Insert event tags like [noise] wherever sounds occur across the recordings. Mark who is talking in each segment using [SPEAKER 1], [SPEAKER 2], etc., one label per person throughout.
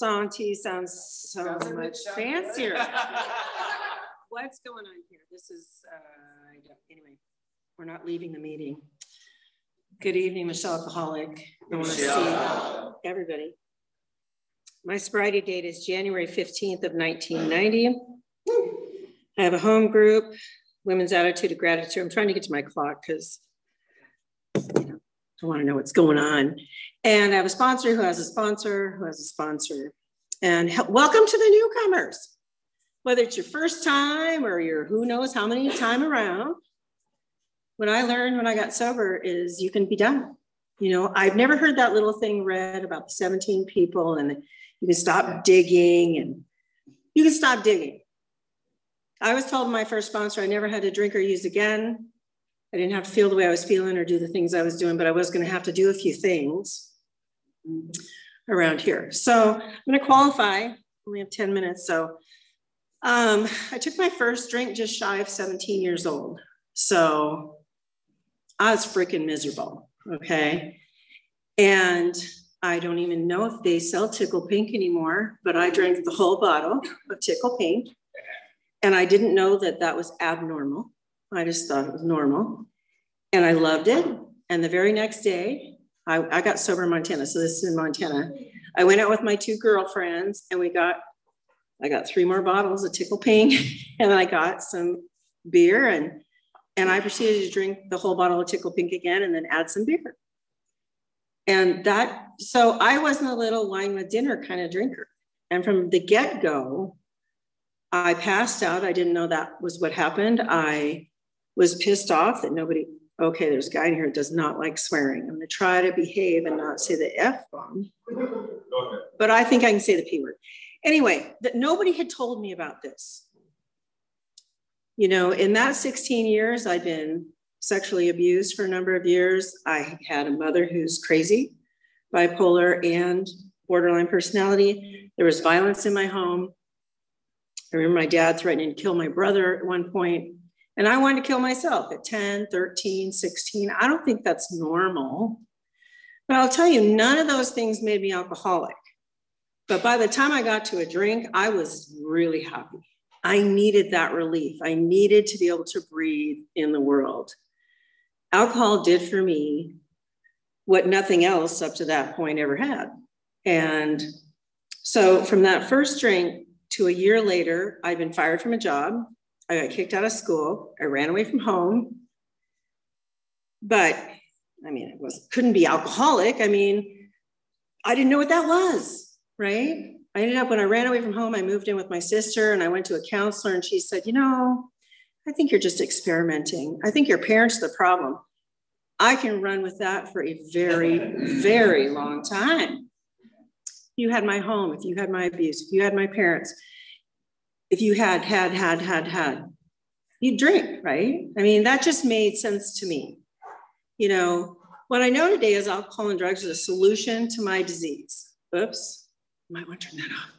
[SPEAKER 1] Santi sounds so much fancier. [laughs] What's going on here? This is, uh, anyway, we're not leaving the meeting. Good evening, Michelle Alcoholic. I want to see everybody. My sobriety date is January 15th of 1990. I have a home group, Women's Attitude of Gratitude. I'm trying to get to my clock because you know, I want to know what's going on. And I have a sponsor who has a sponsor who has a sponsor. And welcome to the newcomers. Whether it's your first time or your who knows how many time around, what I learned when I got sober is you can be done. You know, I've never heard that little thing read about the 17 people and you can stop digging and you can stop digging. I was told my first sponsor I never had to drink or use again. I didn't have to feel the way I was feeling or do the things I was doing, but I was going to have to do a few things around here. So I'm going to qualify. We have 10 minutes. So um, I took my first drink just shy of 17 years old. So I was freaking miserable. Okay. And I don't even know if they sell Tickle Pink anymore, but I drank the whole bottle of Tickle Pink. And I didn't know that that was abnormal. I just thought it was normal. And I loved it. And the very next day, I, I got sober in Montana. So this is in Montana. I went out with my two girlfriends and we got, I got three more bottles of Tickle Pink [laughs] and I got some beer and and I proceeded to drink the whole bottle of Tickle Pink again and then add some beer. And that, so I wasn't a little wine with dinner kind of drinker. And from the get go, I passed out. I didn't know that was what happened. I was pissed off that nobody, okay, there's a guy in here who does not like swearing. I'm going to try to behave and not say the F bomb. Okay. But I think I can say the P word. Anyway, that nobody had told me about this. You know, in that 16 years, I've been sexually abused for a number of years. I had a mother who's crazy, bipolar, and borderline personality. There was violence in my home. I remember my dad threatening to kill my brother at one point, and I wanted to kill myself at 10, 13, 16. I don't think that's normal. But I'll tell you, none of those things made me alcoholic. But by the time I got to a drink, I was really happy. I needed that relief. I needed to be able to breathe in the world. Alcohol did for me what nothing else up to that point ever had. And so from that first drink, to a year later, I'd been fired from a job. I got kicked out of school. I ran away from home. But I mean, it was couldn't be alcoholic. I mean, I didn't know what that was, right? I ended up when I ran away from home, I moved in with my sister and I went to a counselor and she said, you know, I think you're just experimenting. I think your parents are the problem. I can run with that for a very, very long time you had my home, if you had my abuse, if you had my parents, if you had, had, had, had, had, you drink, right? I mean, that just made sense to me. You know, what I know today is alcohol and drugs is a solution to my disease. Oops, might want to turn that off.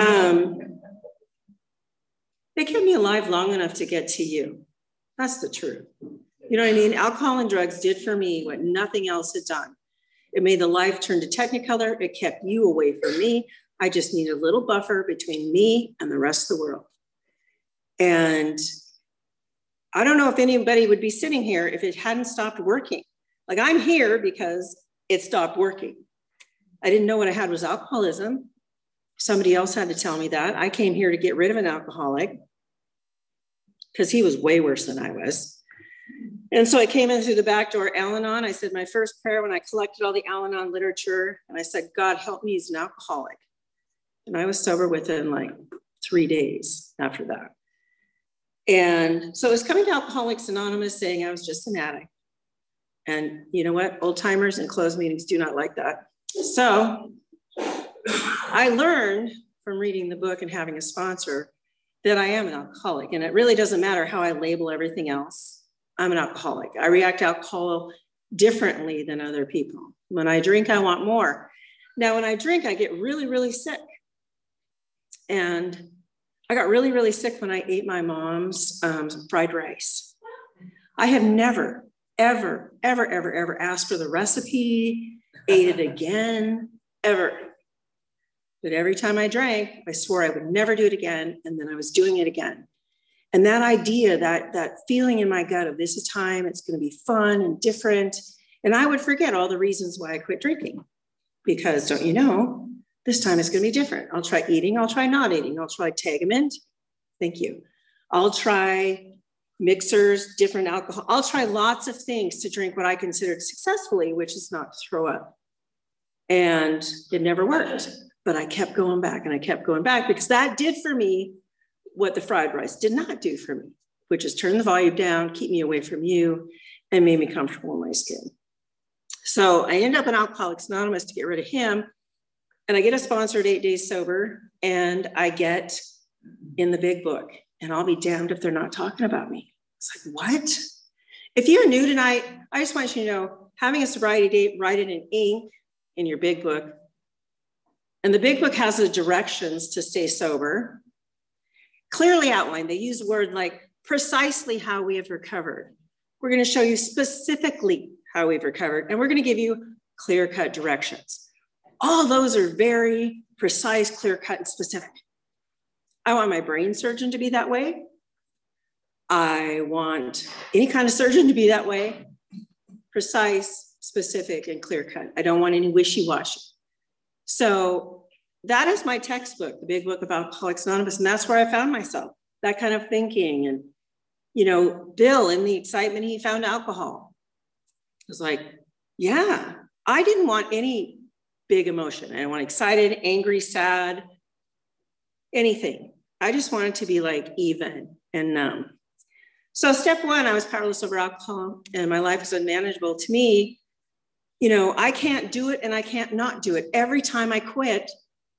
[SPEAKER 1] Um, they kept me alive long enough to get to you. That's the truth. You know what I mean? Alcohol and drugs did for me what nothing else had done. It made the life turn to Technicolor. It kept you away from me. I just need a little buffer between me and the rest of the world. And I don't know if anybody would be sitting here if it hadn't stopped working. Like I'm here because it stopped working. I didn't know what I had was alcoholism. Somebody else had to tell me that. I came here to get rid of an alcoholic because he was way worse than I was. And so I came in through the back door, Al Anon. I said my first prayer when I collected all the Al Anon literature, and I said, God, help me as an alcoholic. And I was sober within like three days after that. And so it was coming to Alcoholics Anonymous saying I was just an addict. And you know what? Old timers and closed meetings do not like that. So I learned from reading the book and having a sponsor that I am an alcoholic. And it really doesn't matter how I label everything else I'm an alcoholic. I react to alcohol differently than other people. When I drink, I want more. Now, when I drink, I get really, really sick. And I got really, really sick when I ate my mom's um, fried rice. I have never, ever, ever, ever, ever asked for the recipe, ate it again, ever. But every time I drank, I swore I would never do it again. And then I was doing it again. And that idea, that, that feeling in my gut of this is time, it's going to be fun and different. And I would forget all the reasons why I quit drinking. Because don't you know, this time it's going to be different. I'll try eating, I'll try not eating, I'll try Tagamet. Thank you. I'll try mixers, different alcohol. I'll try lots of things to drink what I considered successfully, which is not throw up. And it never worked. But I kept going back and I kept going back because that did for me what the fried rice did not do for me, which is turn the volume down, keep me away from you, and made me comfortable in my skin. So I end up in Alcoholics Anonymous to get rid of him. And I get a sponsor at eight days sober, and I get in the big book and I'll be damned if they're not talking about me. It's like, what? If you're new tonight, I just want you to know having a sobriety date, write it in ink in your big book. And the big book has the directions to stay sober, clearly outlined. They use word like precisely how we have recovered. We're going to show you specifically how we've recovered, and we're going to give you clear cut directions. All those are very precise, clear cut, and specific. I want my brain surgeon to be that way. I want any kind of surgeon to be that way, precise, specific, and clear cut. I don't want any wishy washy. So that is my textbook, the big book of Alcoholics Anonymous. And that's where I found myself, that kind of thinking. And, you know, Bill in the excitement he found alcohol was like, yeah, I didn't want any big emotion. I didn't want excited, angry, sad, anything. I just wanted to be like even and numb. So, step one, I was powerless over alcohol and my life was unmanageable. To me, you know, I can't do it and I can't not do it. Every time I quit,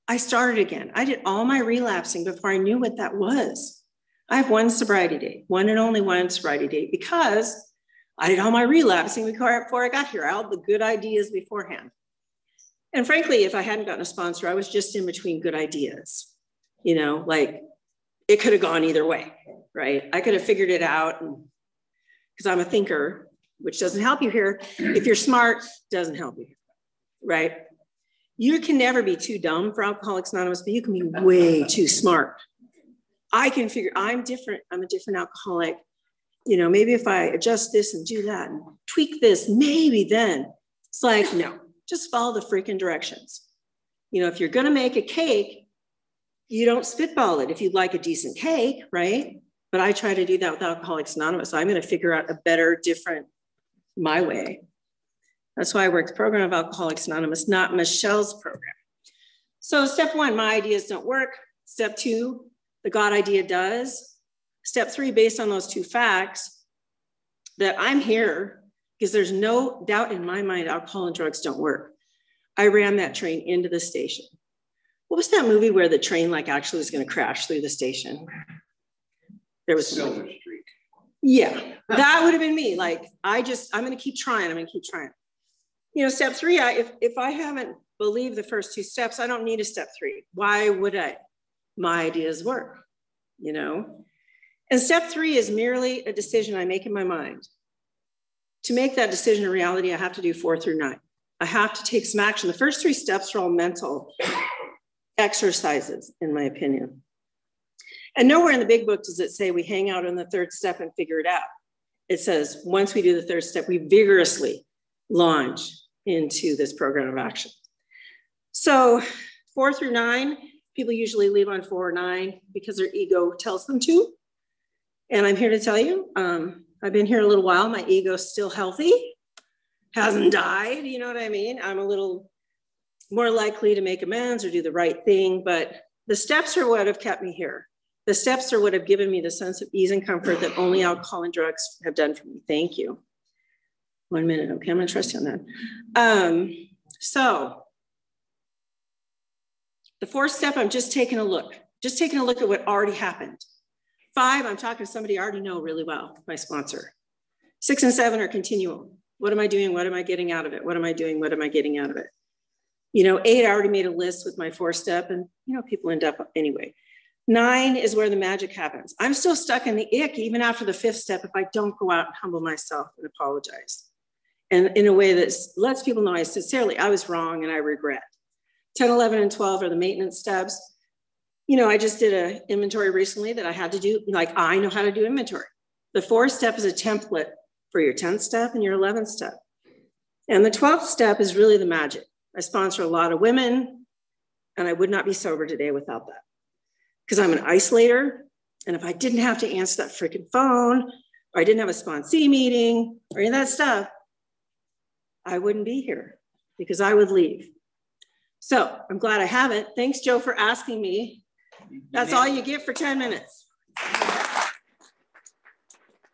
[SPEAKER 1] I started again. I did all my relapsing before I knew what that was. I have one sobriety date, one and only one sobriety date, because I did all my relapsing before, before I got here, all the good ideas beforehand. And frankly, if I hadn't gotten a sponsor, I was just in between good ideas. You know, like it could have gone either way, right? I could have figured it out because I'm a thinker, which doesn't help you here. If you're smart, doesn't help you, right? You can never be too dumb for Alcoholics Anonymous, but you can be way too smart. I can figure I'm different. I'm a different alcoholic. You know, maybe if I adjust this and do that and tweak this, maybe then it's like, no, just follow the freaking directions. You know, if you're going to make a cake, you don't spitball it if you'd like a decent cake, right? But I try to do that with Alcoholics Anonymous. I'm going to figure out a better, different, my way. That's why I work the program of Alcoholics Anonymous, not Michelle's program. So step one, my ideas don't work. Step two, the God idea does. Step three, based on those two facts, that I'm here because there's no doubt in my mind alcohol and drugs don't work. I ran that train into the station what was that movie where the train like actually was going to crash through the station? There was
[SPEAKER 2] Silver Streak.
[SPEAKER 1] Yeah, that would have been me. Like I just, I'm going to keep trying. I'm going to keep trying. You know, step three. I, if if I haven't believed the first two steps, I don't need a step three. Why would I? My ideas work. You know, and step three is merely a decision I make in my mind. To make that decision a reality, I have to do four through nine. I have to take some action. The first three steps are all mental exercises, in my opinion. And nowhere in the big book does it say we hang out on the third step and figure it out. It says once we do the third step, we vigorously launch into this program of action. So, four through nine, people usually leave on four or nine because their ego tells them to. And I'm here to tell you, um, I've been here a little while. My ego's still healthy, hasn't died. You know what I mean? I'm a little more likely to make amends or do the right thing. But the steps are what have kept me here. The steps are what have given me the sense of ease and comfort that only alcohol and drugs have done for me. Thank you. One minute. Okay, I'm going to trust you on that. Um, so, the fourth step, I'm just taking a look, just taking a look at what already happened. Five, I'm talking to somebody I already know really well, my sponsor. Six and seven are continual. What am I doing? What am I getting out of it? What am I doing? What am I getting out of it? You know, eight, I already made a list with my four step, and you know, people end up anyway. Nine is where the magic happens. I'm still stuck in the ick even after the fifth step if I don't go out and humble myself and apologize. And in a way that lets people know I sincerely, I was wrong and I regret. 10, 11, and 12 are the maintenance steps. You know, I just did an inventory recently that I had to do, like I know how to do inventory. The fourth step is a template for your 10th step and your 11th step. And the 12th step is really the magic. I sponsor a lot of women, and I would not be sober today without that. Because I'm an isolator, and if I didn't have to answer that freaking phone, or I didn't have a sponsee meeting, or any of that stuff, I wouldn't be here because I would leave. So I'm glad I haven't. Thanks, Joe, for asking me. That's all you get for 10 minutes.